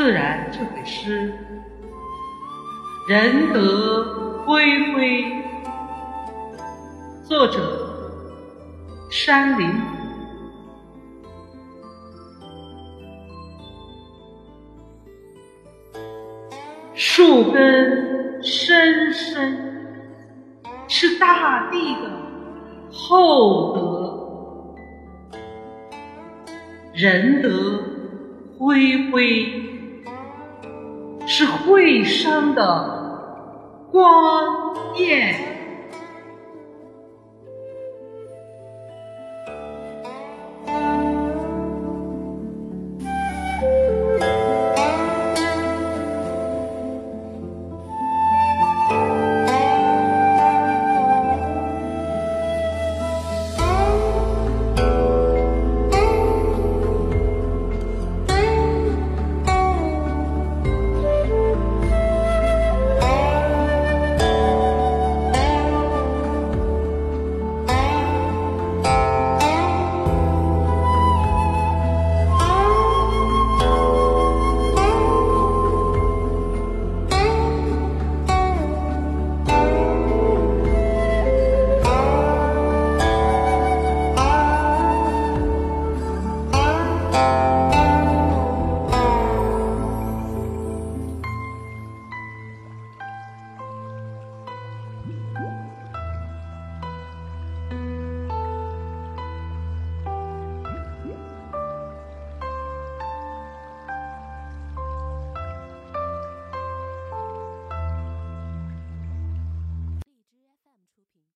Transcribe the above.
自然这首诗，仁德恢恢。作者：山林。树根深深，是大地的厚德；仁德恢恢，是会商的光焰。